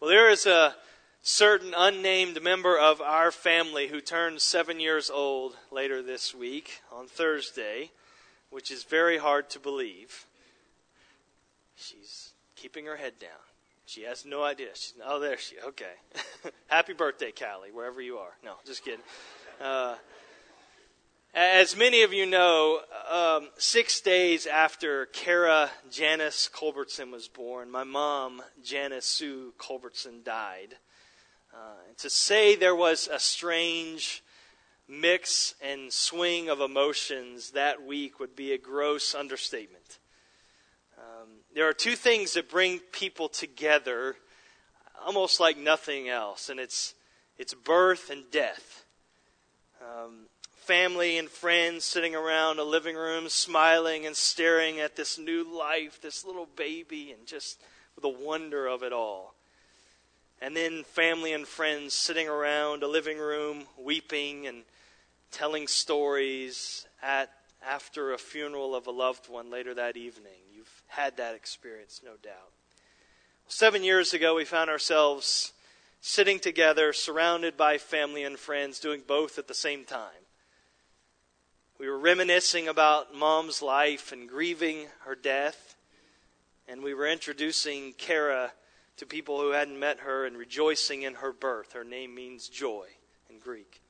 Well, there is a certain unnamed member of our family who turns seven years old later this week on Thursday, which is very hard to believe. She's keeping her head down. She has no idea. She's, oh, there she. Okay. Happy birthday, Callie, wherever you are. No, just kidding. Uh, as many of you know, um, six days after Kara Janice Culbertson was born, my mom, Janice Sue Culbertson, died. Uh, to say there was a strange mix and swing of emotions that week would be a gross understatement. Um, there are two things that bring people together almost like nothing else, and it's, it's birth and death. Um, family and friends sitting around a living room, smiling and staring at this new life, this little baby, and just the wonder of it all. And then family and friends sitting around a living room, weeping and telling stories at after a funeral of a loved one later that evening. You've had that experience, no doubt. Seven years ago, we found ourselves sitting together, surrounded by family and friends, doing both at the same time. We were reminiscing about mom's life and grieving her death. And we were introducing Kara to people who hadn't met her and rejoicing in her birth. Her name means joy in Greek.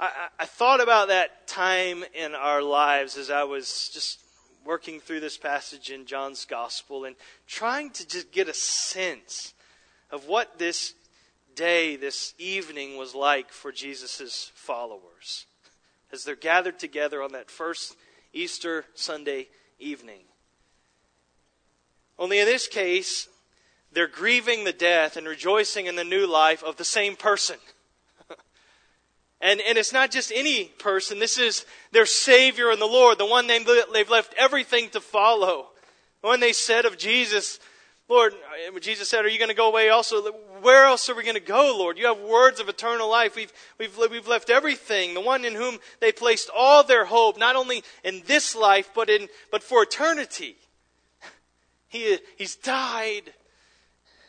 I, I, thought about that time in our lives as I was just working through this passage in John's Gospel and trying to just get a sense of what this day, this evening was like for Jesus' followers as they're gathered together on that first Easter Sunday evening. Only in this case, they're grieving the death and rejoicing in the new life of the same person. and, and it's not just any person, this is their Savior and the Lord, the one they've left everything to follow. The one they said of Jesus, Lord, Jesus said, Are you going to go away also? Where else are we going to go, Lord? You have words of eternal life. We've, we've, we've left everything. The one in whom they placed all their hope, not only in this life, but, in, but for eternity. He, he's died,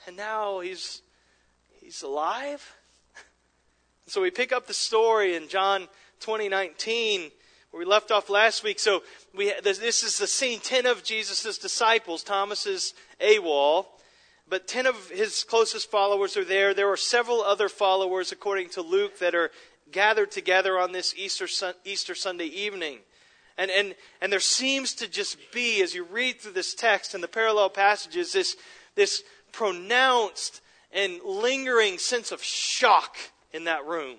and now he's, he's alive. So we pick up the story in John 2019 where we left off last week. So we, this is the scene 10 of Jesus' disciples. Thomas is AWOL but 10 of his closest followers are there. There are several other followers, according to Luke, that are gathered together on this Easter, Easter Sunday evening. And, and, and there seems to just be, as you read through this text and the parallel passages, this, this pronounced and lingering sense of shock in that room.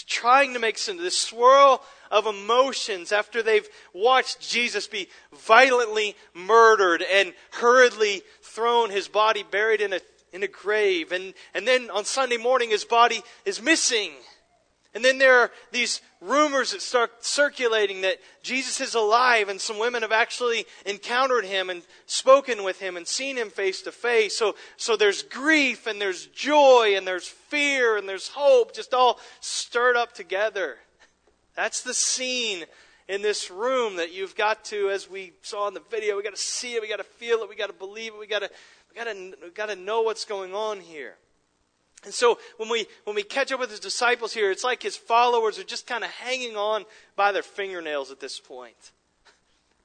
Trying to make sense of this swirl of emotions after they've watched Jesus be violently murdered and hurriedly thrown, his body buried in a, in a grave. And, and then on Sunday morning, his body is missing. And then there are these rumors that start circulating that Jesus is alive, and some women have actually encountered him and spoken with him and seen him face to face. So, so there's grief, and there's joy, and there's fear, and there's hope, just all stirred up together. That's the scene in this room that you've got to, as we saw in the video, we got to see it, we got to feel it, we got to believe it, we got to, we got to, we got to know what's going on here. And so when we when we catch up with his disciples here, it's like his followers are just kind of hanging on by their fingernails at this point.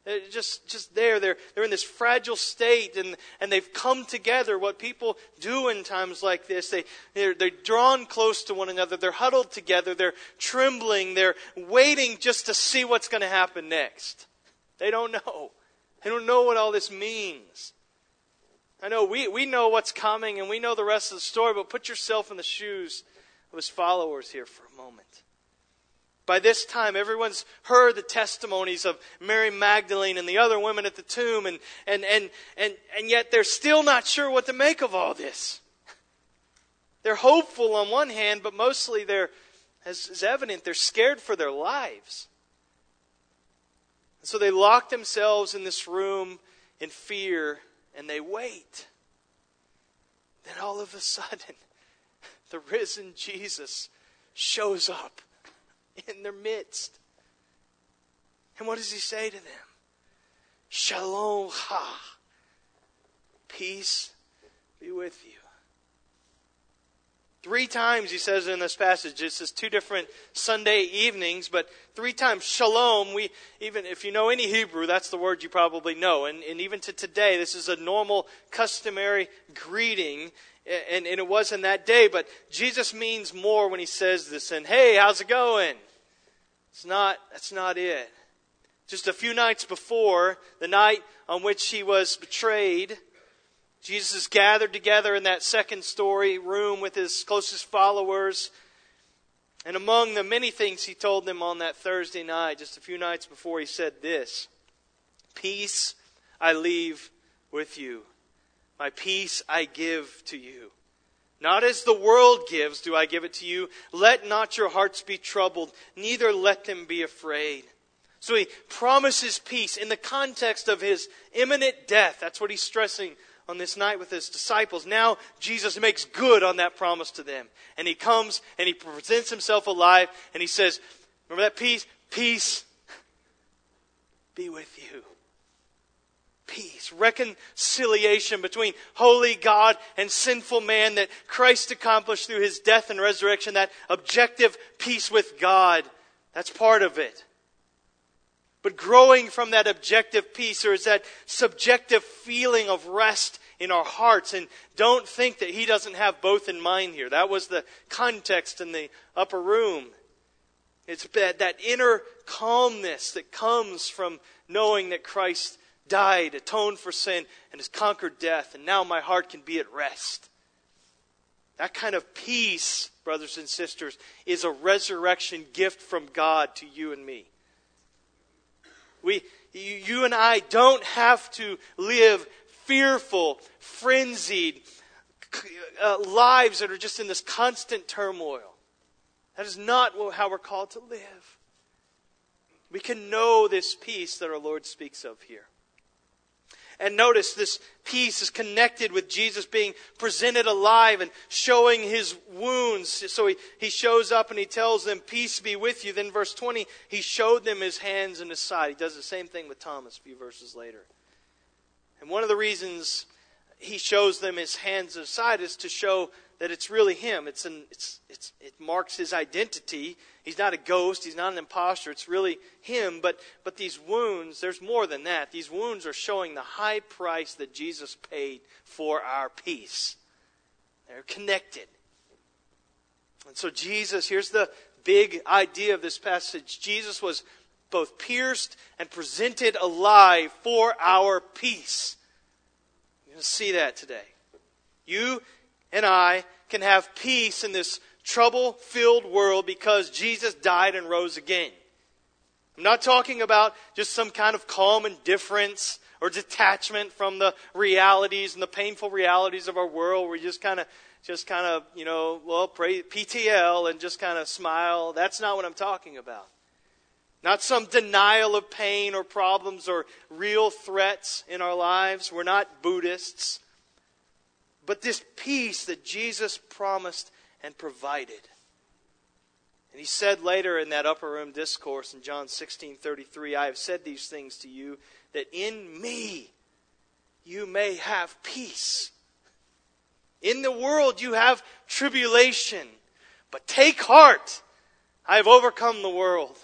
They're just, just there. They're, they're in this fragile state and, and they've come together. What people do in times like this, they, they're, they're drawn close to one another. They're huddled together. They're trembling. They're waiting just to see what's going to happen next. They don't know. They don't know what all this means. I know we, we know what's coming and we know the rest of the story, but put yourself in the shoes of his followers here for a moment. By this time, everyone's heard the testimonies of Mary Magdalene and the other women at the tomb, and, and, and, and, and yet they're still not sure what to make of all this. They're hopeful on one hand, but mostly they're, as is evident, they're scared for their lives. And so they lock themselves in this room in fear and they wait. Then all of a sudden, the risen Jesus shows up in their midst. And what does he say to them? Shalom ha. Peace be with you. Three times he says in this passage, this is two different Sunday evenings, but three times shalom. We even if you know any Hebrew, that's the word you probably know. And, and even to today, this is a normal, customary greeting. And, and it was in that day, but Jesus means more when he says this. And hey, how's it going? It's not. That's not it. Just a few nights before the night on which he was betrayed, Jesus is gathered together in that second story room with his closest followers. And among the many things he told them on that Thursday night, just a few nights before, he said this Peace I leave with you, my peace I give to you. Not as the world gives, do I give it to you. Let not your hearts be troubled, neither let them be afraid. So he promises peace in the context of his imminent death. That's what he's stressing on this night with his disciples. Now Jesus makes good on that promise to them. And he comes and he presents himself alive and he says, Remember that peace? Peace be with you. Peace, reconciliation between holy God and sinful man that Christ accomplished through his death and resurrection, that objective peace with God. That's part of it. But growing from that objective peace, or is that subjective feeling of rest in our hearts. And don't think that he doesn't have both in mind here. That was the context in the upper room. It's that, that inner calmness that comes from knowing that Christ died, atoned for sin, and has conquered death, and now my heart can be at rest. That kind of peace, brothers and sisters, is a resurrection gift from God to you and me. We, you and I don't have to live fearful, frenzied uh, lives that are just in this constant turmoil. That is not how we're called to live. We can know this peace that our Lord speaks of here. And notice this peace is connected with Jesus being presented alive and showing his wounds. So he, he shows up and he tells them, Peace be with you. Then, verse 20, he showed them his hands and his side. He does the same thing with Thomas a few verses later. And one of the reasons he shows them his hands and his side is to show that it's really him. It's an, it's, it's, it marks his identity. He's not a ghost. He's not an impostor. It's really him. But, but these wounds, there's more than that. These wounds are showing the high price that Jesus paid for our peace. They're connected. And so, Jesus, here's the big idea of this passage Jesus was both pierced and presented alive for our peace. To see that today. You and I can have peace in this trouble filled world because Jesus died and rose again. I'm not talking about just some kind of calm indifference or detachment from the realities and the painful realities of our world where we just kind of just kind of, you know, well, pray PTL and just kind of smile. That's not what I'm talking about. Not some denial of pain or problems or real threats in our lives. We're not Buddhists but this peace that Jesus promised and provided. And he said later in that upper room discourse in John 16:33, I have said these things to you that in me you may have peace. In the world you have tribulation, but take heart. I have overcome the world.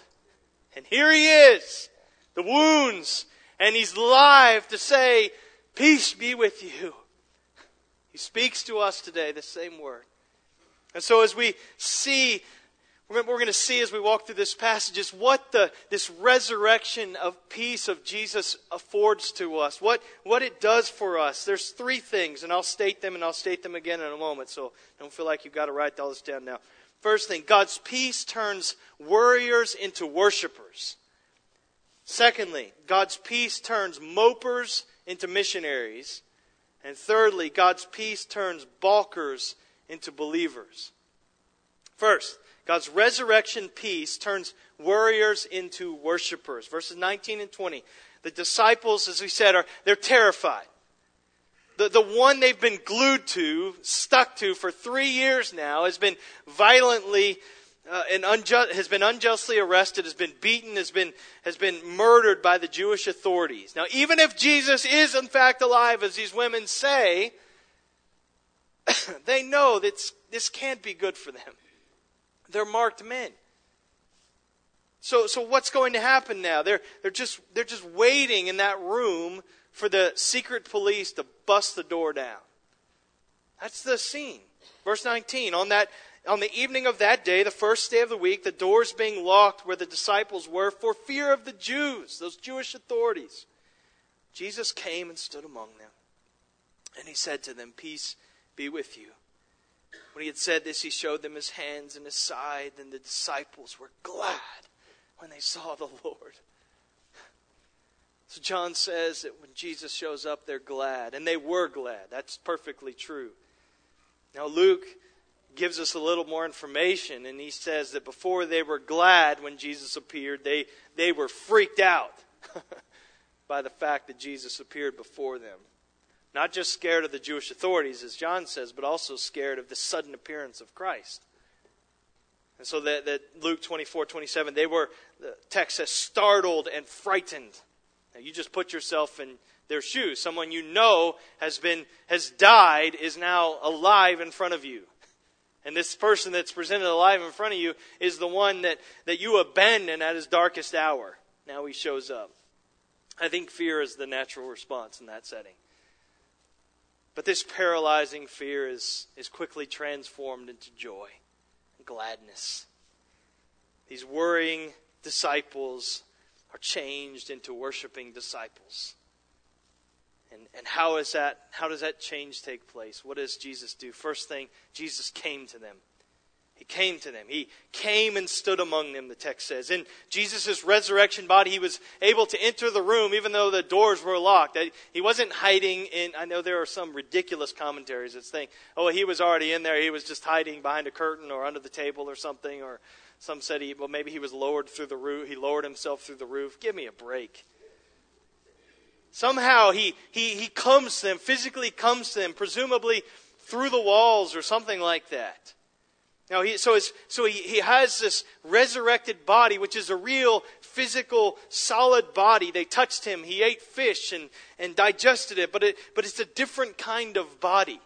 And here he is, the wounds, and he's live to say, peace be with you. He speaks to us today the same word. And so as we see, what we're going to see as we walk through this passage is what the, this resurrection of peace of Jesus affords to us, what, what it does for us. There's three things, and I'll state them and I'll state them again in a moment, so don't feel like you've got to write all this down now. First thing, God's peace turns worriers into worshipers. Secondly, God's peace turns mopers into missionaries. And thirdly, God's peace turns balkers into believers. First, God's resurrection peace turns worriers into worshipers. Verses 19 and 20. The disciples, as we said, are they're terrified. The, the one they've been glued to, stuck to for three years now, has been violently uh, and unjust, has been unjustly arrested, has been beaten, has been, has been murdered by the Jewish authorities. Now, even if Jesus is in fact alive, as these women say, they know that this can't be good for them. They're marked men. So, so what's going to happen now? They're, they're, just, they're just waiting in that room for the secret police to bust the door down. That's the scene. Verse 19. On that on the evening of that day, the first day of the week, the doors being locked where the disciples were for fear of the Jews, those Jewish authorities, Jesus came and stood among them. And he said to them, Peace be with you. When he had said this, he showed them his hands and his side, and the disciples were glad when they saw the Lord. So John says that when Jesus shows up, they're glad. And they were glad. That's perfectly true. Now, Luke gives us a little more information, and he says that before they were glad when Jesus appeared, they, they were freaked out by the fact that Jesus appeared before them. Not just scared of the Jewish authorities, as John says, but also scared of the sudden appearance of Christ. And so that, that Luke 24, 27, they were, the text says, startled and frightened. Now you just put yourself in their shoes. Someone you know has been, has died is now alive in front of you. And this person that's presented alive in front of you is the one that, that you abandoned at his darkest hour. Now he shows up. I think fear is the natural response in that setting. But this paralyzing fear is, is quickly transformed into joy and gladness. These worrying disciples are changed into worshiping disciples. And, and how, is that, how does that change take place? What does Jesus do? First thing, Jesus came to them. He came to them. He came and stood among them, the text says. In Jesus' resurrection body, he was able to enter the room even though the doors were locked. He wasn't hiding in, I know there are some ridiculous commentaries that think, oh, he was already in there. He was just hiding behind a curtain or under the table or something. Or some said, he, well, maybe he was lowered through the roof. He lowered himself through the roof. Give me a break. Somehow he, he, he comes to them, physically comes to them, presumably through the walls or something like that. Now, he, so, so he, he has this resurrected body, which is a real physical, solid body. They touched him. He ate fish and, and digested it, but, it, but it's a different kind of body.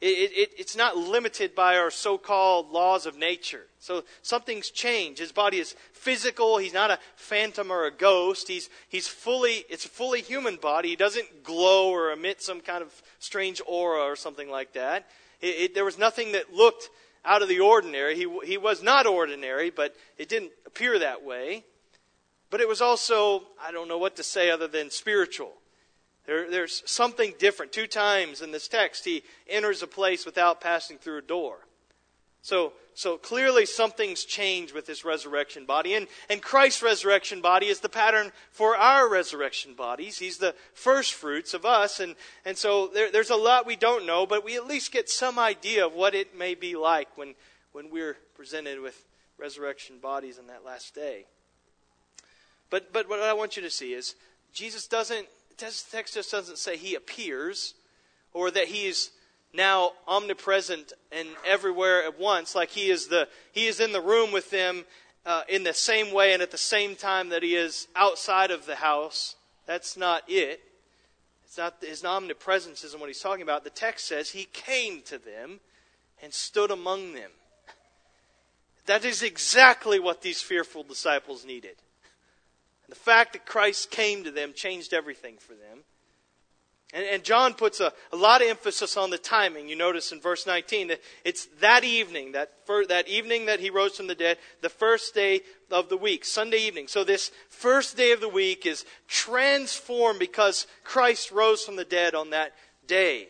It, it, it's not limited by our so called laws of nature. So something's changed. His body is physical. He's not a phantom or a ghost. He's, he's fully, it's a fully human body. He doesn't glow or emit some kind of strange aura or something like that. It, there was nothing that looked out of the ordinary. He, he was not ordinary, but it didn't appear that way. But it was also, I don't know what to say other than spiritual. There, there's something different. Two times in this text, he enters a place without passing through a door. So, so clearly something's changed with this resurrection body. And, and Christ's resurrection body is the pattern for our resurrection bodies. He's the first fruits of us. And, and so there, there's a lot we don't know, but we at least get some idea of what it may be like when, when we're presented with resurrection bodies on that last day. But, but what I want you to see is Jesus doesn't text just doesn't say he appears or that he is now omnipresent and everywhere at once, like he is the he is in the room with them uh, in the same way and at the same time that he is outside of the house. That's not it. It's not his omnipresence isn't what he's talking about. The text says he came to them and stood among them. That is exactly what these fearful disciples needed. And the fact that Christ came to them changed everything for them. And, and John puts a, a, lot of emphasis on the timing. You notice in verse 19 that it's that evening, that, fir- that evening that he rose from the dead, the first day of the week, Sunday evening. So this first day of the week is transformed because Christ rose from the dead on that day.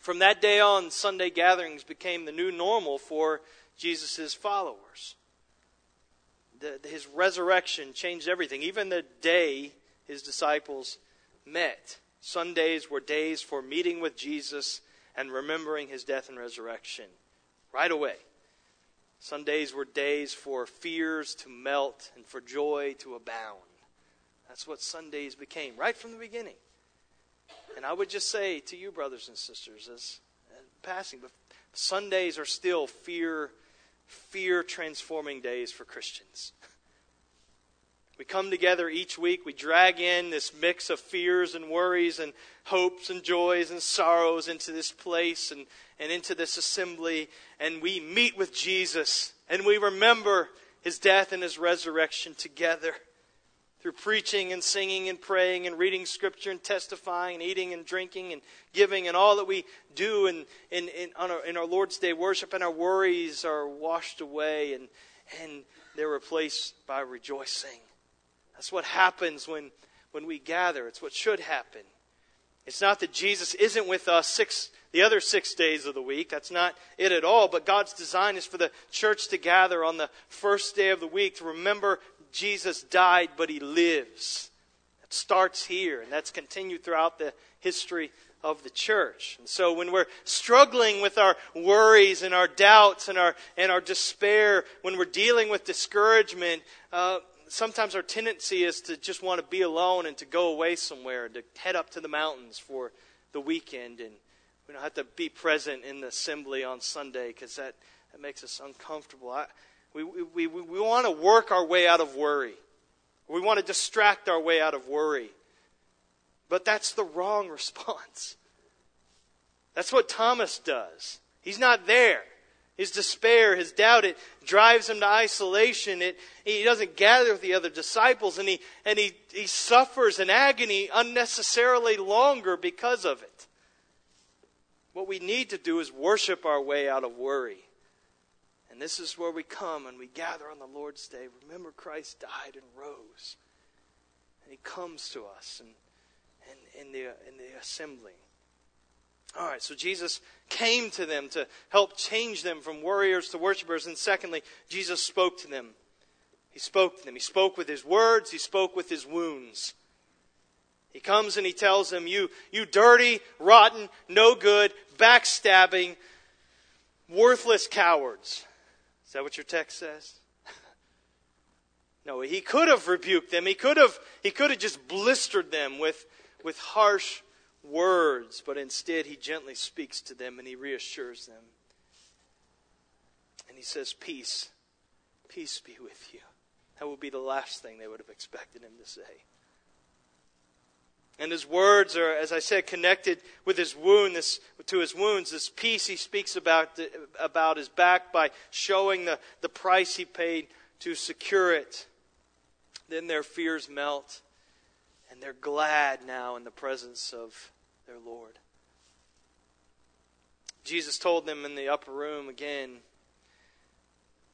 From that day on, Sunday gatherings became the new normal for Jesus' followers the, his resurrection changed everything. Even the day his disciples met. Sundays were days for meeting with Jesus and remembering his death and resurrection right away. Sundays were days for fears to melt and for joy to abound. That's what Sundays became right from the beginning. And I would just say to you, brothers and sisters, as, as passing, but Sundays are still fear fear transforming days for Christians. We come together each week. We drag in this mix of fears and worries and hopes and joys and sorrows into this place and, and into this assembly. And we meet with Jesus and we remember his death and his resurrection together through preaching and singing and praying and reading scripture and testifying and eating and drinking and giving and all that we do in, in, in, our, in our Lord's Day worship and our worries are washed away and, and they're replaced by rejoicing. That's what happens when, when we gather. It's what should happen. It's not that Jesus isn't with us six, the other six days of the week. That's not it at all. But God's design is for the church to gather on the first day of the week to remember Jesus died, but he lives. That starts here, and that's continued throughout the history of the church. And so when we're struggling with our worries and our doubts and our, and our despair, when we're dealing with discouragement, uh, sometimes our tendency is to just want to be alone and to go away somewhere, and to head up to the mountains for the weekend. And we don't have to be present in the assembly on Sunday because that, that makes us uncomfortable. I, we, we, we, we want to work our way out of worry. We want to distract our way out of worry. But that's the wrong response. That's what Thomas does. He's not there. His despair, his doubt, it drives him to isolation. It, he doesn't gather with the other disciples, and, he, and he, he suffers an agony unnecessarily longer because of it. What we need to do is worship our way out of worry. And this is where we come and we gather on the Lord's Day. Remember, Christ died and rose. And he comes to us in, in, the, in the assembly. All right, so Jesus came to them to help change them from warriors to worshipers. And secondly, Jesus spoke to them. He spoke to them. He spoke with his words, he spoke with his wounds. He comes and he tells them, You, you dirty, rotten, no good, backstabbing, worthless cowards. Is that what your text says? no, he could have rebuked them. He could have, he could have just blistered them with, with harsh words, but instead he gently speaks to them and he reassures them. And he says, Peace, peace be with you. That would be the last thing they would have expected him to say. And his words are, as I said, connected with his wound, this, to his wounds. This peace he speaks about, about is backed by showing the, the price he paid to secure it. Then their fears melt, and they're glad now in the presence of their Lord. Jesus told them in the upper room again,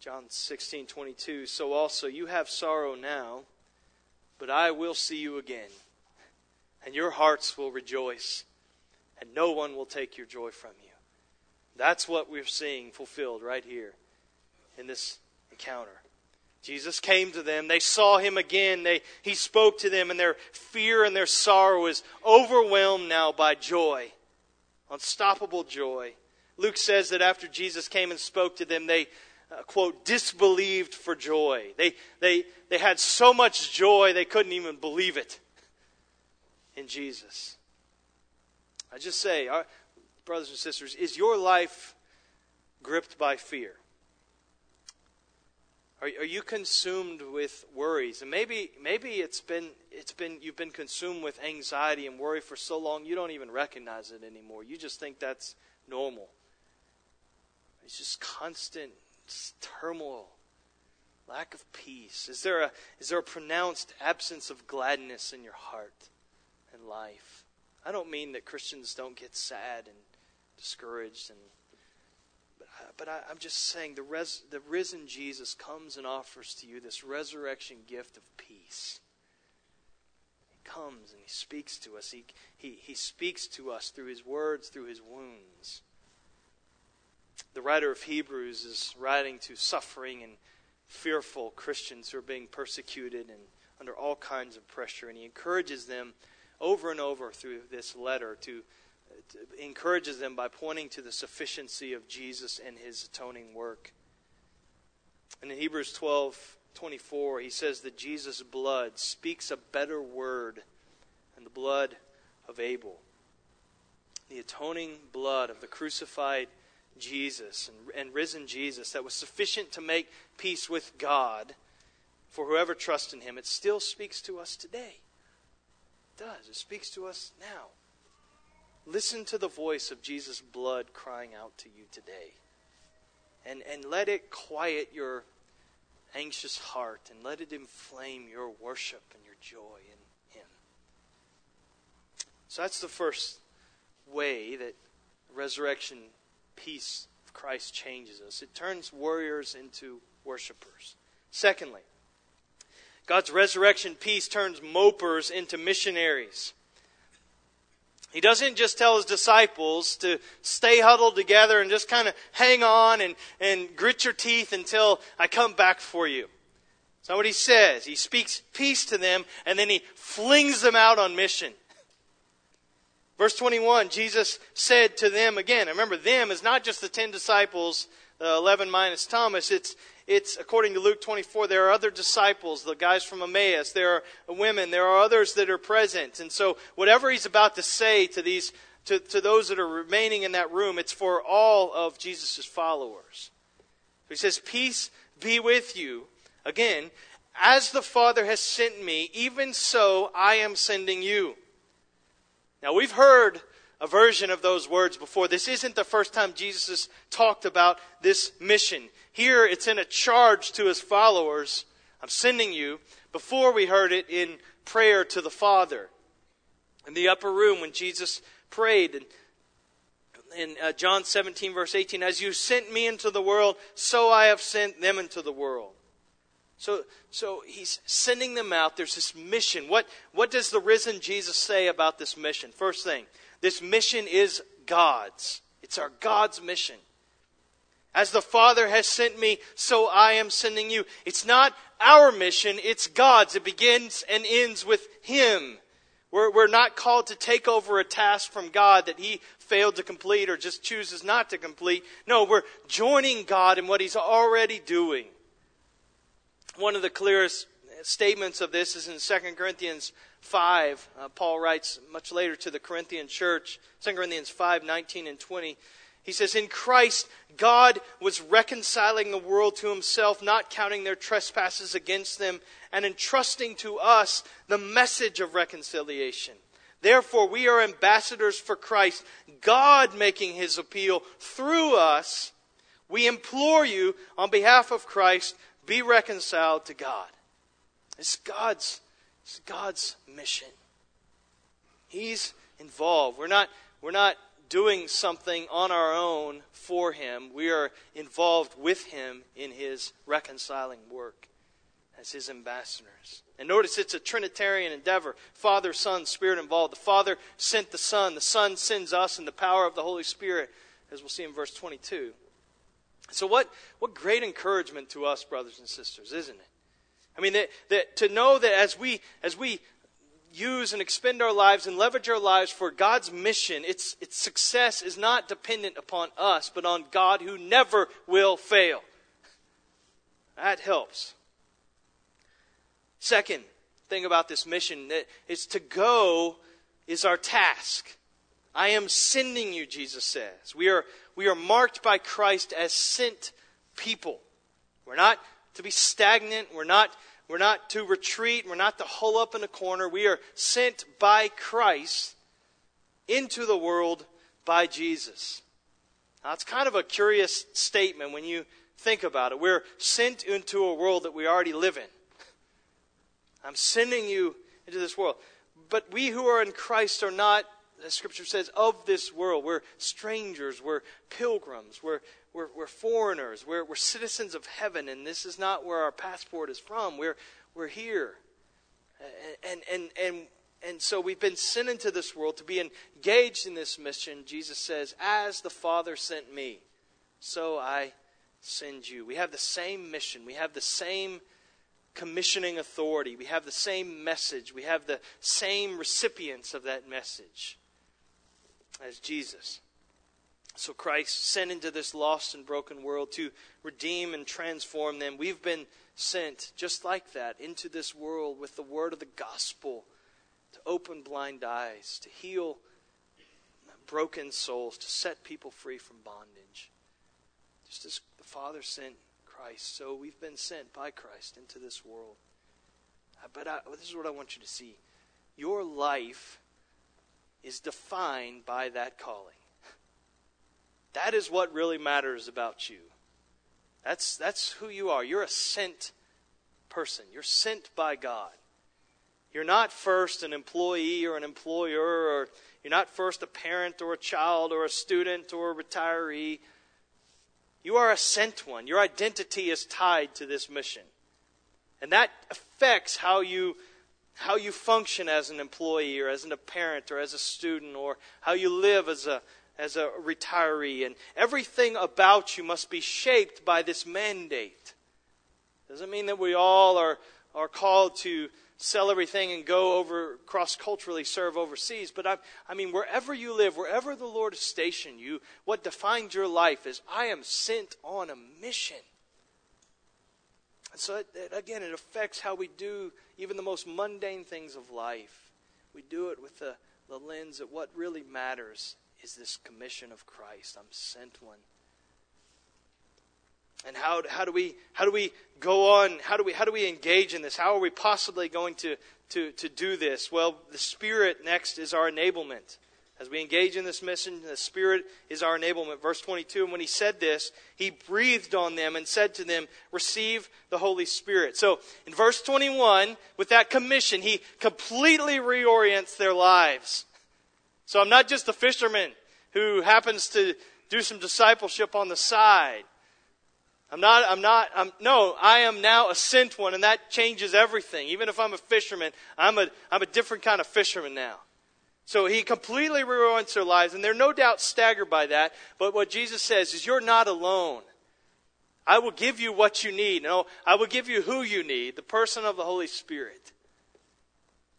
John 16, 22, So also you have sorrow now, but I will see you again, and your hearts will rejoice, and no one will take your joy from you. That's what we're seeing fulfilled right here in this encounter. Jesus came to them. They saw him again. They, he spoke to them, and their fear and their sorrow is overwhelmed now by joy. Unstoppable joy. Luke says that after Jesus came and spoke to them, they, uh, quote, disbelieved for joy. They, they, they had so much joy they couldn't even believe it in Jesus. I just say, our, brothers and sisters, is your life gripped by fear? Are, are you consumed with worries? And maybe maybe it's been it's been you've been consumed with anxiety and worry for so long you don't even recognize it anymore. You just think that's normal. It's just constant turmoil, lack of peace. Is there a is there a pronounced absence of gladness in your heart life? I don't mean that Christians don't get sad and discouraged and but I, am just saying the, res, the risen Jesus comes and offers to you this resurrection gift of peace. He comes and he speaks to us. He, he, he speaks to us through his words, through his wounds. The writer of Hebrews is writing to suffering and fearful Christians who are being persecuted and under all kinds of pressure, and he encourages them over and over through this letter to encourages them by pointing to the sufficiency of Jesus and his atoning work. And in Hebrews 12 24, he says that Jesus' blood speaks a better word than the blood of Abel. The atoning blood of the crucified Jesus and, and risen Jesus that was sufficient to make peace with God for whoever trusts in him. It still speaks to us today. Does. It speaks to us now. Listen to the voice of Jesus' blood crying out to you today. And, and let it quiet your anxious heart and let it inflame your worship and your joy in Him. So that's the first way that resurrection peace of Christ changes us. It turns warriors into worshipers. Secondly, God's resurrection peace turns mopers into missionaries. He doesn't just tell his disciples to stay huddled together and just kind of hang on and, and grit your teeth until I come back for you. That's not what he says. He speaks peace to them and then he flings them out on mission. Verse 21, Jesus said to them again, remember, them is not just the ten disciples, the 11 minus Thomas, it's, it's according to Luke 24, there are other disciples, the guys from Emmaus, there are women, there are others that are present. And so, whatever he's about to say to these, to, to those that are remaining in that room, it's for all of Jesus' followers. He says, Peace be with you. Again, as the Father has sent me, even so I am sending you. Now, we've heard a version of those words before. This isn't the first time Jesus has talked about this mission. Here it's in a charge to his followers I'm sending you. Before we heard it in prayer to the Father. In the upper room when Jesus prayed. And in uh, John 17, verse 18, As you sent me into the world, so I have sent them into the world. So, so he's sending them out. There's this mission. What, what does the risen Jesus say about this mission? First thing, this mission is God's. It's our God's mission. As the Father has sent me, so I am sending you. It's not our mission, it's God's. It begins and ends with Him. We're, we're not called to take over a task from God that He failed to complete or just chooses not to complete. No, we're joining God in what He's already doing. One of the clearest statements of this is in 2 Corinthians 5. Uh, Paul writes much later to the Corinthian church, 2 Corinthians 5 19 and 20. He says, In Christ, God was reconciling the world to himself, not counting their trespasses against them, and entrusting to us the message of reconciliation. Therefore, we are ambassadors for Christ, God making his appeal through us. We implore you, on behalf of Christ, be reconciled to God. It's God's, it's God's mission. He's involved. We're not, we're not doing something on our own for Him. We are involved with Him in His reconciling work as His ambassadors. And notice it's a Trinitarian endeavor Father, Son, Spirit involved. The Father sent the Son, the Son sends us in the power of the Holy Spirit, as we'll see in verse 22. So, what, what great encouragement to us, brothers and sisters, isn't it? I mean, that, that to know that as we, as we use and expend our lives and leverage our lives for God's mission, its, its success is not dependent upon us, but on God who never will fail. That helps. Second thing about this mission is to go is our task. I am sending you, Jesus says. We are, we are marked by Christ as sent people. We're not to be stagnant. We're not we're not to retreat. We're not to hole up in a corner. We are sent by Christ into the world by Jesus. Now, it's kind of a curious statement when you think about it. We're sent into a world that we already live in. I'm sending you into this world. But we who are in Christ are not, as Scripture says, of this world. We're strangers. We're pilgrims. We're, we're, we're foreigners. We're, we're citizens of heaven, and this is not where our passport is from. We're, we're here. And, and, and, and so we've been sent into this world to be engaged in this mission. Jesus says, As the Father sent me, so I send you. We have the same mission. We have the same commissioning authority. We have the same message. We have the same recipients of that message as Jesus. So Christ sent into this lost and broken world to redeem and transform them. We've been sent just like that into this world with the word of the gospel to open blind eyes, to heal broken souls, to set people free from bondage. Just as the Father sent Christ. So we've been sent by Christ into this world. Uh, but I, this is what I want you to see your life is defined by that calling. That is what really matters about you. That's, that's who you are. You're a sent person, you're sent by God. You're not first an employee or an employer, or you're not first a parent or a child or a student or a retiree. You are a sent one. Your identity is tied to this mission. And that affects how you how you function as an employee or as a parent or as a student or how you live as a as a retiree and everything about you must be shaped by this mandate. Doesn't mean that we all are are called to sell everything and go over cross culturally serve overseas. But I, I mean, wherever you live, wherever the Lord has stationed you, what defines your life is I am sent on a mission. And so, it, it, again, it affects how we do even the most mundane things of life. We do it with the, the lens that what really matters is this commission of Christ. I'm sent one. And how, how, do we, how do we go on? How do we, how do we engage in this? How are we possibly going to, to, to do this? Well, the Spirit next is our enablement. As we engage in this mission, the Spirit is our enablement. Verse 22, and when he said this, he breathed on them and said to them, Receive the Holy Spirit. So in verse 21, with that commission, he completely reorients their lives. So I'm not just a fisherman who happens to do some discipleship on the side. I'm not, I'm not, I'm, no, I am now a sent one, and that changes everything. Even if I'm a fisherman, I'm a, I'm a different kind of fisherman now. So he completely ruins their lives, and they're no doubt staggered by that. But what Jesus says is, You're not alone. I will give you what you need. No, I will give you who you need, the person of the Holy Spirit.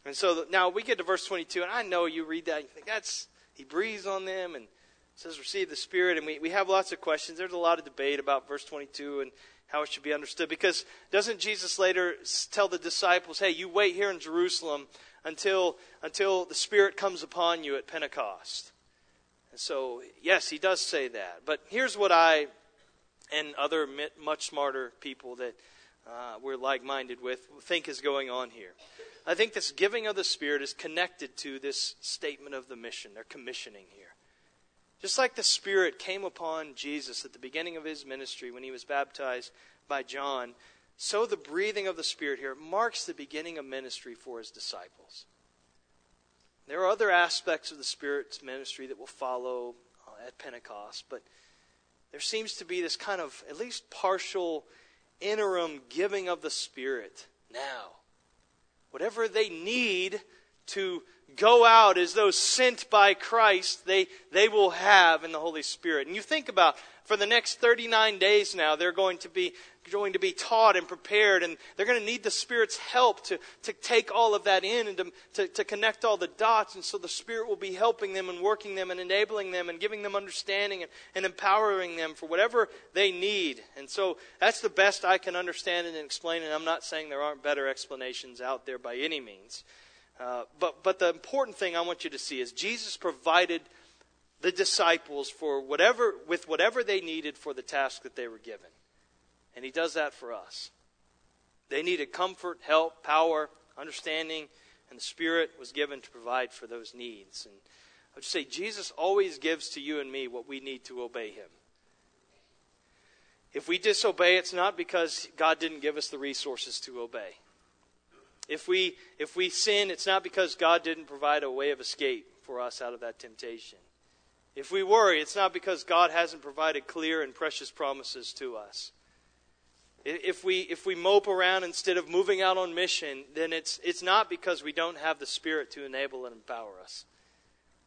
And so now we get to verse 22, and I know you read that and you think, that's, he breathes on them and says, receive the Spirit. And we, we have lots of questions. There's a lot of debate about verse 22 and how it should be understood. Because doesn't Jesus later tell the disciples, hey, you wait here in Jerusalem until, until the Spirit comes upon you at Pentecost? And so, yes, he does say that. But here's what I and other much smarter people that uh, we're like minded with think is going on here. I think this giving of the Spirit is connected to this statement of the mission. They're commissioning here. Just like the Spirit came upon Jesus at the beginning of his ministry when he was baptized by John, so the breathing of the Spirit here marks the beginning of ministry for his disciples. There are other aspects of the Spirit's ministry that will follow uh, at Pentecost, but there seems to be this kind of at least partial interim giving of the Spirit now. Whatever they need to go out as those sent by Christ, they, they will have in the Holy Spirit. And you think about for the next 39 days now, they're going to be going to be taught and prepared, and they're going to need the Spirit's help to, to take all of that in and to, to, to connect all the dots. And so the Spirit will be helping them and working them and enabling them and giving them understanding and, and empowering them for whatever they need. And so that's the best I can understand and explain, and I'm not saying there aren't better explanations out there by any means. Uh, but, but the important thing I want you to see is Jesus provided the disciples for whatever, with whatever they needed for the task that they were given. And he does that for us. They needed comfort, help, power, understanding, and the Spirit was given to provide for those needs. And I would say Jesus always gives to you and me what we need to obey him. If we disobey, it's not because God didn't give us the resources to obey. If we, if we sin, it's not because God didn't provide a way of escape for us out of that temptation. If we worry, it's not because God hasn't provided clear and precious promises to us. If we, if we mope around instead of moving out on mission, then it's, it's not because we don't have the Spirit to enable and empower us.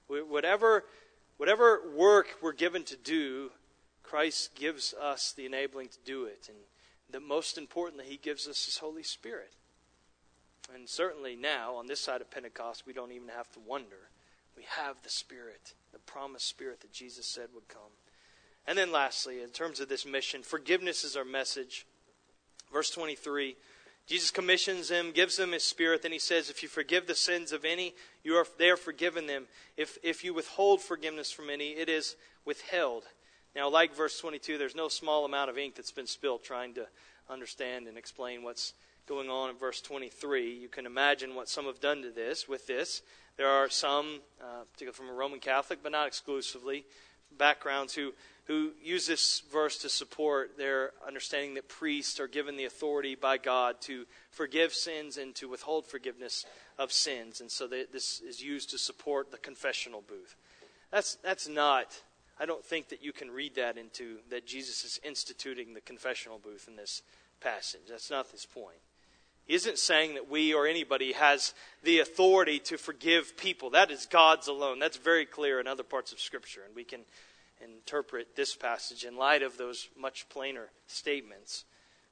Whatever, whatever work we're given to do, Christ gives us the enabling to do it. And the most importantly, He gives us His Holy Spirit. And certainly now, on this side of Pentecost, we don't even have to wonder. We have the Spirit, the promised Spirit that Jesus said would come. And then, lastly, in terms of this mission, forgiveness is our message. Verse 23 Jesus commissions them, gives them his spirit. Then he says, If you forgive the sins of any, you are, they are forgiven them. If, if you withhold forgiveness from any, it is withheld. Now, like verse 22, there's no small amount of ink that's been spilled trying to understand and explain what's going on in verse 23. You can imagine what some have done to this with this. There are some, uh, particularly from a Roman Catholic, but not exclusively, backgrounds who, who use this verse to support their understanding that priests are given the authority by God to forgive sins and to withhold forgiveness of sins. And so they, this is used to support the confessional booth. That's, that's not, I don't think that you can read that into that Jesus is instituting the confessional booth in this passage. That's not his point. He isn't saying that we or anybody has the authority to forgive people. That is God's alone. That's very clear in other parts of Scripture, and we can interpret this passage in light of those much plainer statements.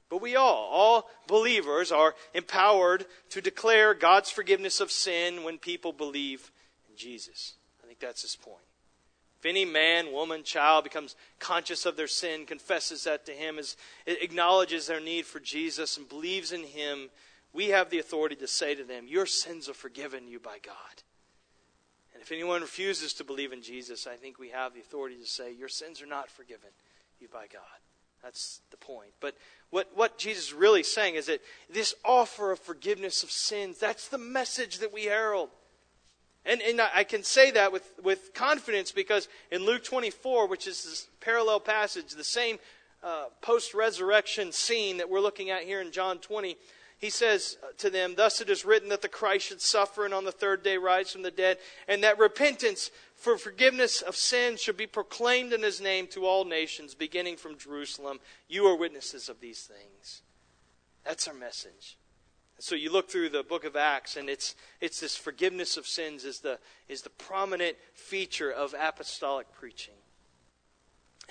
But we all, all believers, are empowered to declare God's forgiveness of sin when people believe in Jesus. I think that's his point. If any man, woman, child becomes conscious of their sin, confesses that to him, is, acknowledges their need for Jesus, and believes in him, we have the authority to say to them, Your sins are forgiven you by God. If anyone refuses to believe in Jesus, I think we have the authority to say, Your sins are not forgiven you by God. That's the point. But what, what Jesus is really saying is that this offer of forgiveness of sins, that's the message that we herald. And, and I can say that with, with confidence because in Luke 24, which is this parallel passage, the same uh, post resurrection scene that we're looking at here in John 20, he says to them, Thus it is written that the Christ should suffer and on the third day rise from the dead, and that repentance for forgiveness of sins should be proclaimed in his name to all nations, beginning from Jerusalem. You are witnesses of these things. That's our message. So you look through the book of Acts, and it's, it's this forgiveness of sins is the, is the prominent feature of apostolic preaching.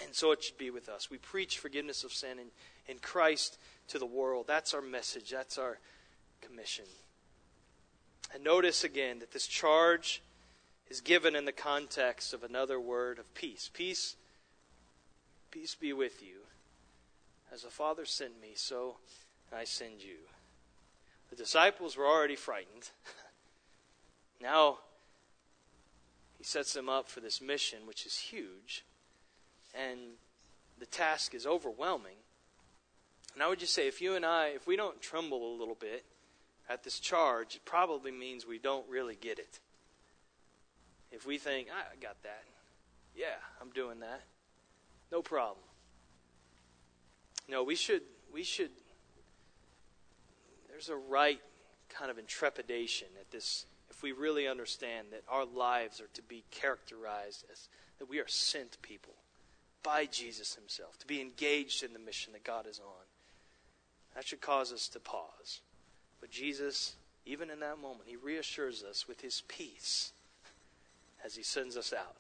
And so it should be with us. We preach forgiveness of sin in, in Christ to the world. That's our message. That's our commission. And notice again that this charge is given in the context of another word of peace. Peace, peace be with you. As the Father sent me, so I send you. The disciples were already frightened. now, he sets them up for this mission, which is huge, and the task is overwhelming. And I would just say, if you and I, if we don't tremble a little bit at this charge, it probably means we don't really get it. If we think, ah, I got that. Yeah, I'm doing that. No problem. No, we should we should there's a right kind of intrepidation at this if we really understand that our lives are to be characterized as that we are sent people by Jesus himself to be engaged in the mission that God is on. That should cause us to pause. But Jesus, even in that moment, he reassures us with his peace as he sends us out.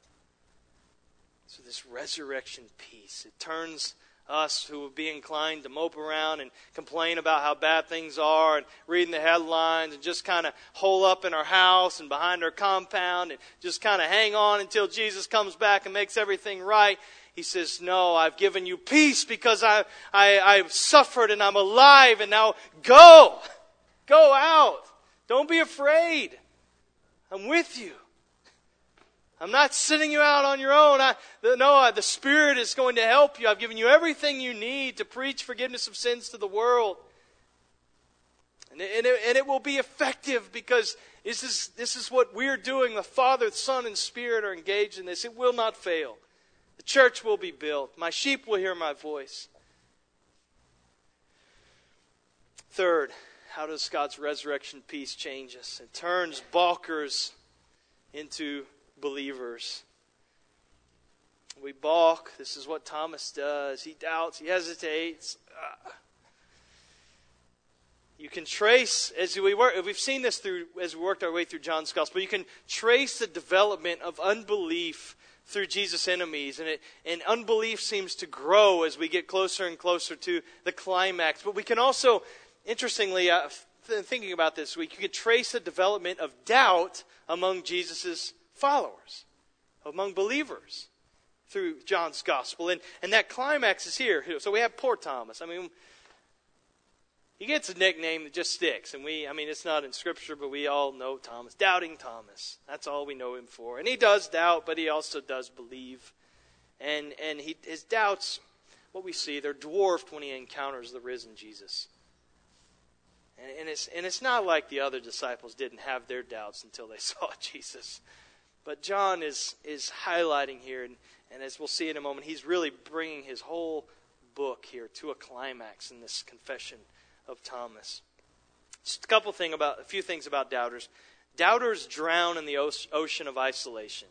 So, this resurrection peace, it turns us who would be inclined to mope around and complain about how bad things are and reading the headlines and just kind of hole up in our house and behind our compound and just kind of hang on until Jesus comes back and makes everything right. He says, No, I've given you peace because I, I, I've suffered and I'm alive and now go. Go out. Don't be afraid. I'm with you. I'm not sending you out on your own. I, the, no, the Spirit is going to help you. I've given you everything you need to preach forgiveness of sins to the world. And, and, it, and it will be effective because this is, this is what we're doing. The Father, the Son, and Spirit are engaged in this. It will not fail. The church will be built. My sheep will hear my voice. Third, how does God's resurrection peace change us? It turns balkers into believers. We balk. This is what Thomas does. He doubts, he hesitates. Uh, you can trace as we work. We've seen this through as we worked our way through John's gospel. You can trace the development of unbelief through Jesus' enemies, and it, and unbelief seems to grow as we get closer and closer to the climax. But we can also, interestingly, uh, thinking about this week, you can trace the development of doubt among Jesus' followers, among believers through John's gospel. And, and that climax is here. So we have poor Thomas. I mean, he gets a nickname that just sticks. And we, I mean, it's not in Scripture, but we all know Thomas. Doubting Thomas. That's all we know him for. And he does doubt, but he also does believe. And, and he, his doubts, what we see, they're dwarfed when he encounters the risen Jesus. And, and, it's, and it's not like the other disciples didn't have their doubts until they saw Jesus. But John is, is highlighting here, and, and as we'll see in a moment, he's really bringing his whole book here to a climax in this confession of Thomas. Just a couple thing about a few things about doubters. Doubters drown in the ocean of isolation.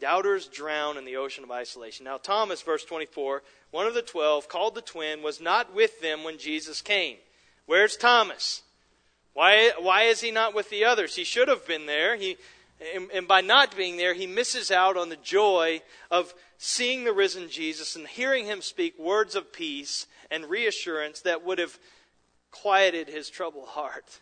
Doubters drown in the ocean of isolation. Now, Thomas, verse 24, one of the twelve, called the twin, was not with them when Jesus came. Where's Thomas? Why, why is he not with the others? He should have been there. He, and, and by not being there, he misses out on the joy of seeing the risen Jesus and hearing him speak words of peace and reassurance that would have quieted his troubled heart.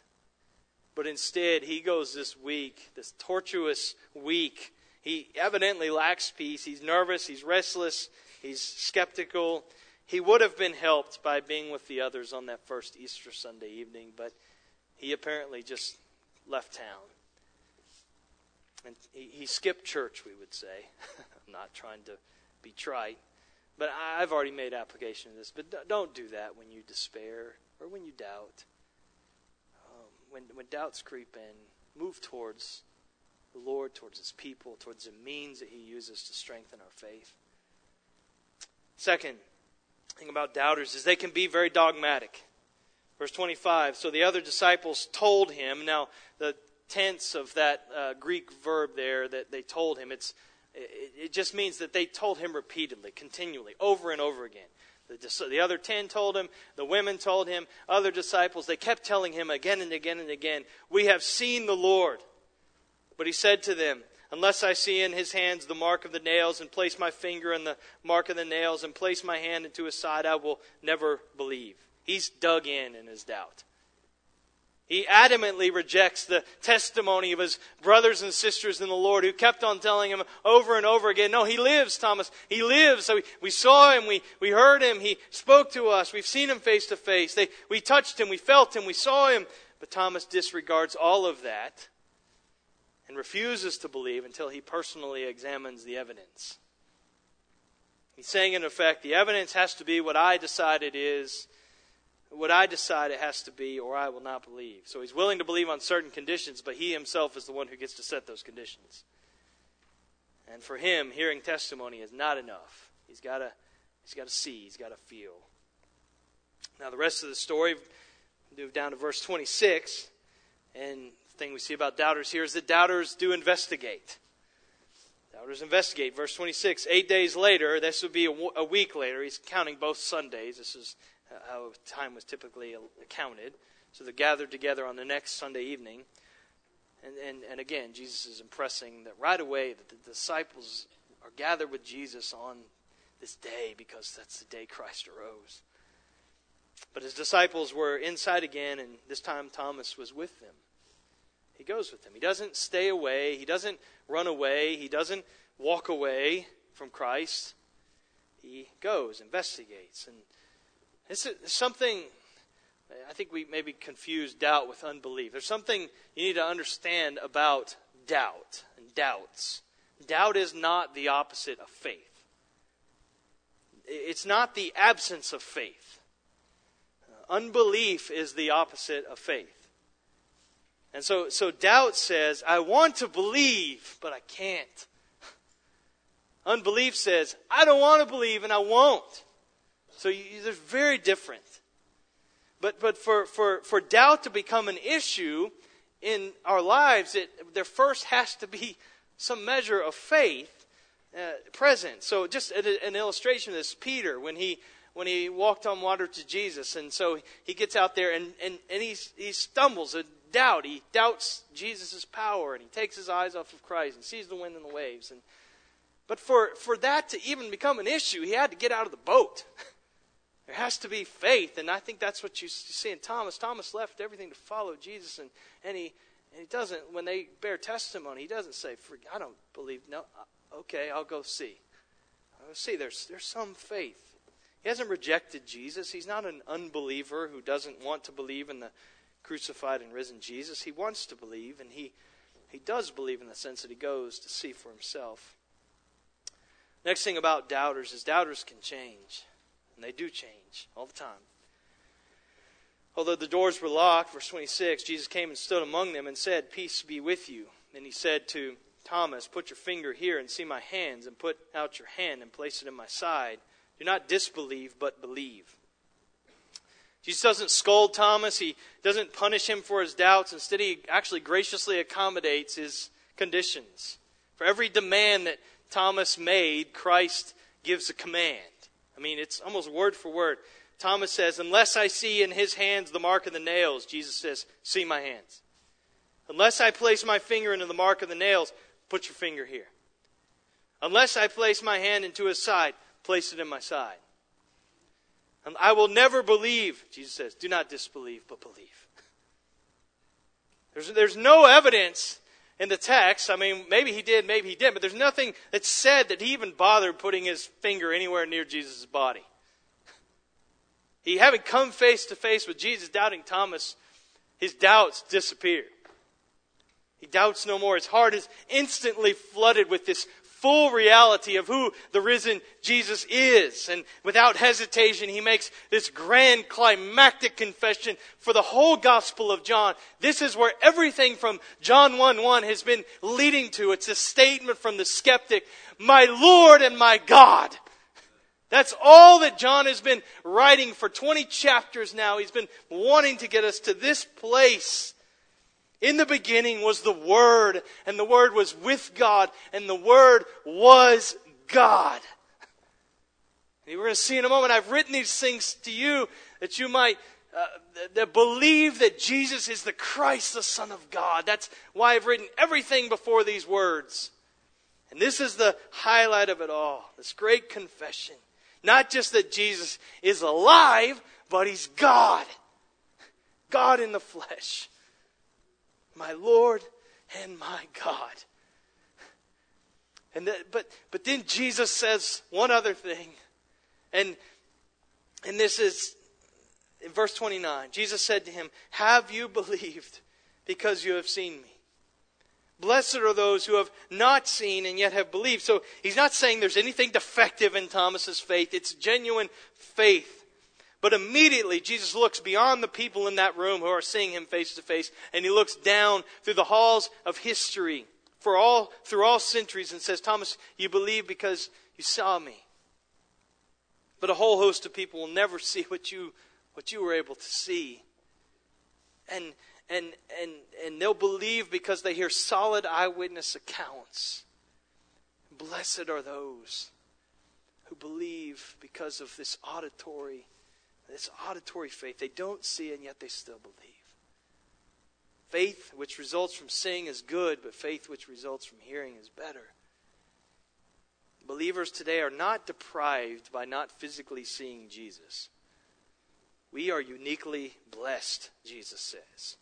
But instead, he goes this week, this tortuous week. He evidently lacks peace. He's nervous. He's restless. He's skeptical. He would have been helped by being with the others on that first Easter Sunday evening, but he apparently just left town. And he, he skipped church, we would say. I'm not trying to be trite, but I've already made application of this. But don't do that when you despair or when you doubt. Um, when, when doubts creep in, move towards the Lord, towards His people, towards the means that He uses to strengthen our faith. Second thing about doubters is they can be very dogmatic. Verse 25. So the other disciples told him. Now, the tense of that uh, Greek verb there that they told him, it's, it, it just means that they told him repeatedly, continually, over and over again. The, the other ten told him, the women told him, other disciples, they kept telling him again and again and again, We have seen the Lord. But he said to them, Unless I see in his hands the mark of the nails, and place my finger in the mark of the nails, and place my hand into his side, I will never believe. He's dug in in his doubt. He adamantly rejects the testimony of his brothers and sisters in the Lord who kept on telling him over and over again, No, he lives, Thomas. He lives. So we, we saw him. We, we heard him. He spoke to us. We've seen him face to face. They, we touched him. We felt him. We saw him. But Thomas disregards all of that and refuses to believe until he personally examines the evidence. He's saying, in effect, the evidence has to be what I decide it is what I decide it has to be, or I will not believe. So he's willing to believe on certain conditions, but he himself is the one who gets to set those conditions. And for him, hearing testimony is not enough. He's got to he's got to see, he's got to feel. Now the rest of the story, move down to verse 26, and the thing we see about doubters here is that doubters do investigate. Doubters investigate. Verse 26, eight days later, this would be a, a week later. He's counting both Sundays. This is how time was typically accounted. So they're gathered together on the next Sunday evening. And, and, and again, Jesus is impressing that right away that the disciples are gathered with Jesus on this day because that's the day Christ arose. But his disciples were inside again, and this time Thomas was with them. He goes with them. He doesn't stay away. He doesn't run away. He doesn't walk away from Christ. He goes, investigates, and this is something, I think we maybe confuse doubt with unbelief. There's something you need to understand about doubt and doubts. Doubt is not the opposite of faith, it's not the absence of faith. Unbelief is the opposite of faith. And so, so doubt says, I want to believe, but I can't. Unbelief says, I don't want to believe and I won't. So you, they're very different. But, but for, for, for doubt to become an issue in our lives, it, there first has to be some measure of faith uh, present. So just an illustration of this, Peter, when he, when he walked on water to Jesus, and so he gets out there and, and, and he, he stumbles, a doubt. He doubts Jesus' power, and he takes his eyes off of Christ and sees the wind and the waves. And, but for, for that to even become an issue, he had to get out of the boat. There has to be faith, and I think that's what you see in Thomas. Thomas left everything to follow Jesus, and, and, he, and he doesn't, when they bear testimony, he doesn't say, I don't believe, no, uh, okay, I'll go see. I'll see, there's, there's some faith. He hasn't rejected Jesus. He's not an unbeliever who doesn't want to believe in the crucified and risen Jesus. He wants to believe, and he, he does believe in the sense that he goes to see for himself. Next thing about doubters is doubters can change. And they do change all the time. Although the doors were locked, verse 26, Jesus came and stood among them and said, Peace be with you. Then he said to Thomas, Put your finger here and see my hands, and put out your hand and place it in my side. Do not disbelieve, but believe. Jesus doesn't scold Thomas. He doesn't punish him for his doubts. Instead, he actually graciously accommodates his conditions. For every demand that Thomas made, Christ gives a command. I mean, it's almost word for word. Thomas says, Unless I see in his hands the mark of the nails, Jesus says, See my hands. Unless I place my finger into the mark of the nails, put your finger here. Unless I place my hand into his side, place it in my side. And I will never believe, Jesus says, do not disbelieve, but believe. There's, there's no evidence in the text. I mean, maybe he did, maybe he didn't, but there's nothing that said that he even bothered putting his finger anywhere near Jesus' body. He, having come face to face with Jesus, doubting Thomas, his doubts disappeared. He doubts no more. His heart is instantly flooded with this full reality of who the risen Jesus is. And without hesitation, he makes this grand climactic confession for the whole Gospel of John. This is where everything from John 1 1 has been leading to. It's a statement from the skeptic, My Lord and my God. That's all that John has been writing for 20 chapters now. He's been wanting to get us to this place in the beginning was the Word, and the Word was with God, and the Word was God. And we're going to see in a moment, I've written these things to you that you might uh, that believe that Jesus is the Christ, the Son of God. That's why I've written everything before these words. And this is the highlight of it all this great confession. Not just that Jesus is alive, but he's God. God in the flesh my Lord and my God. And that, but but then Jesus says one other thing, and and this is in verse 29. Jesus said to him, "Have you believed because you have seen me?" Blessed are those who have not seen and yet have believed. So he's not saying there's anything defective in Thomas's faith. It's genuine faith. But immediately, Jesus looks beyond the people in that room who are seeing him face to face, and he looks down through the halls of history for all, through all centuries and says, Thomas, you believe because you saw me. But a whole host of people will never see what you, what you were able to see. And, and, and, and they'll believe because they hear solid eyewitness accounts. Blessed are those who believe because of this auditory it's auditory faith. They don't see and yet they still believe. Faith which results from seeing is good, but faith which results from hearing is better. Believers today are not deprived by not physically seeing Jesus. We are uniquely blessed, Jesus says.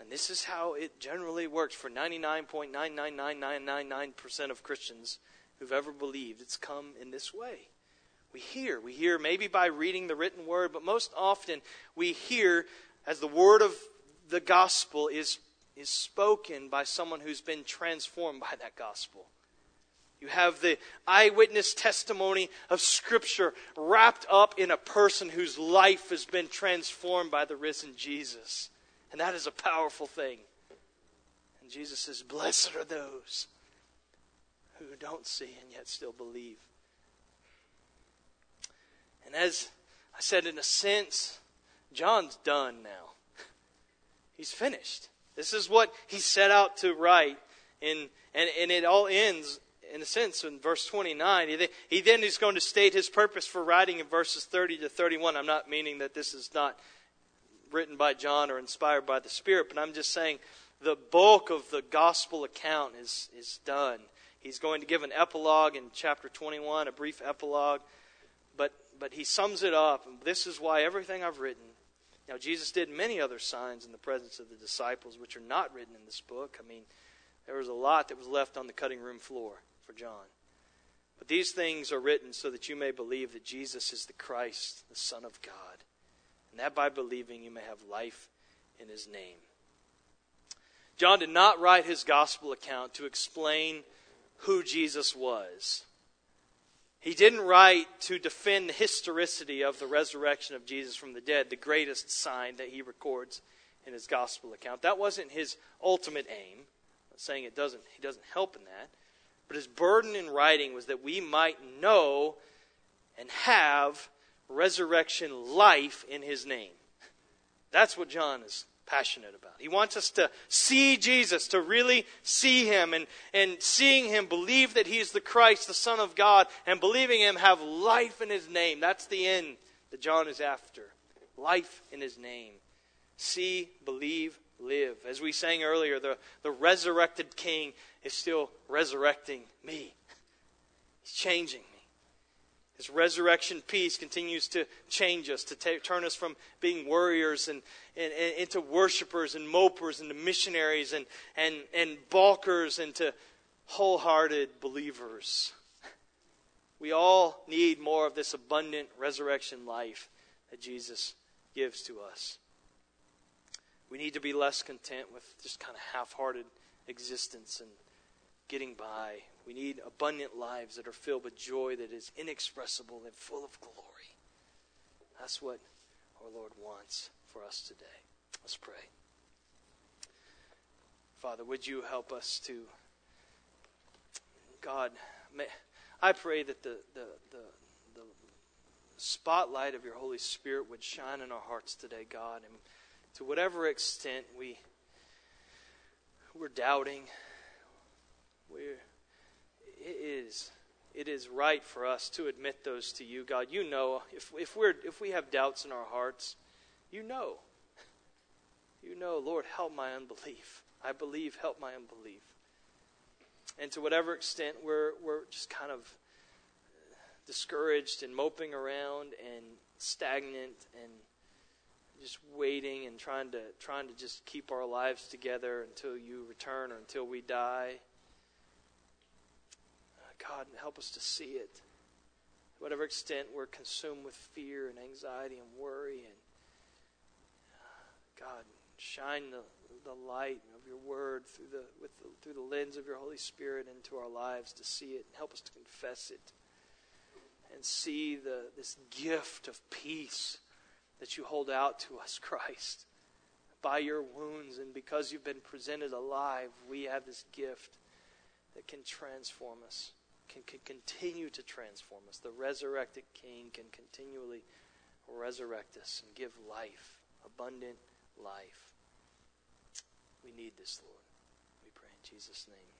And this is how it generally works for 99.999999% of Christians who've ever believed. It's come in this way. We hear. We hear maybe by reading the written word, but most often we hear as the word of the gospel is, is spoken by someone who's been transformed by that gospel. You have the eyewitness testimony of Scripture wrapped up in a person whose life has been transformed by the risen Jesus. And that is a powerful thing. And Jesus says, Blessed are those who don't see and yet still believe. And as I said, in a sense, John's done now. He's finished. This is what he set out to write. And, and, and it all ends, in a sense, in verse 29. He, he then is going to state his purpose for writing in verses 30 to 31. I'm not meaning that this is not written by John or inspired by the Spirit, but I'm just saying the bulk of the gospel account is, is done. He's going to give an epilogue in chapter 21, a brief epilogue but he sums it up. And this is why everything I've written. Now, Jesus did many other signs in the presence of the disciples, which are not written in this book. I mean, there was a lot that was left on the cutting room floor for John. But these things are written so that you may believe that Jesus is the Christ, the Son of God, and that by believing you may have life in his name. John did not write his gospel account to explain who Jesus was. He didn't write to defend the historicity of the resurrection of Jesus from the dead, the greatest sign that he records in his gospel account. That wasn't his ultimate aim. I'm saying it doesn't he doesn't help in that. But his burden in writing was that we might know and have resurrection life in his name. That's what John is passionate about. He wants us to see Jesus, to really see him, and, and seeing him, believe that he is the Christ, the Son of God, and believing him, have life in his name. That's the end that John is after. Life in his name. See, believe, live. As we sang earlier, the, the resurrected King is still resurrecting me. He's changing me. his resurrection peace continues to change us, to t- turn us from being warriors and, and, and, into worshipers and mopers, into missionaries and, and, and balkers, into wholehearted believers. We all need more of this abundant resurrection life that Jesus gives to us. We need to be less content with just kind of half hearted existence and getting by. We need abundant lives that are filled with joy that is inexpressible and full of glory. That's what our Lord wants for us today. Let's pray. Father, would you help us to, God, may, I pray that the, the, the, the spotlight of your Holy Spirit would shine in our hearts today, God, and to whatever extent we, we're doubting, we're it is it is right for us to admit those to you, God. You know if if we're if we have doubts in our hearts, you know. You know, Lord, help my unbelief. I believe, help my unbelief. And to whatever extent we're we're just kind of discouraged and moping around and stagnant and just waiting and trying to trying to just keep our lives together until you return or until we die. God, help us to see it. To whatever extent we're consumed with fear and anxiety and worry, and God, shine the, the light of your word through the, with the, through the lens of your Holy Spirit into our lives to see it and help us to confess it and see the, this gift of peace that you hold out to us, Christ. By your wounds and because you've been presented alive, we have this gift that can transform us can, can continue to transform us. The resurrected King can continually resurrect us and give life, abundant life. We need this, Lord. We pray in Jesus' name.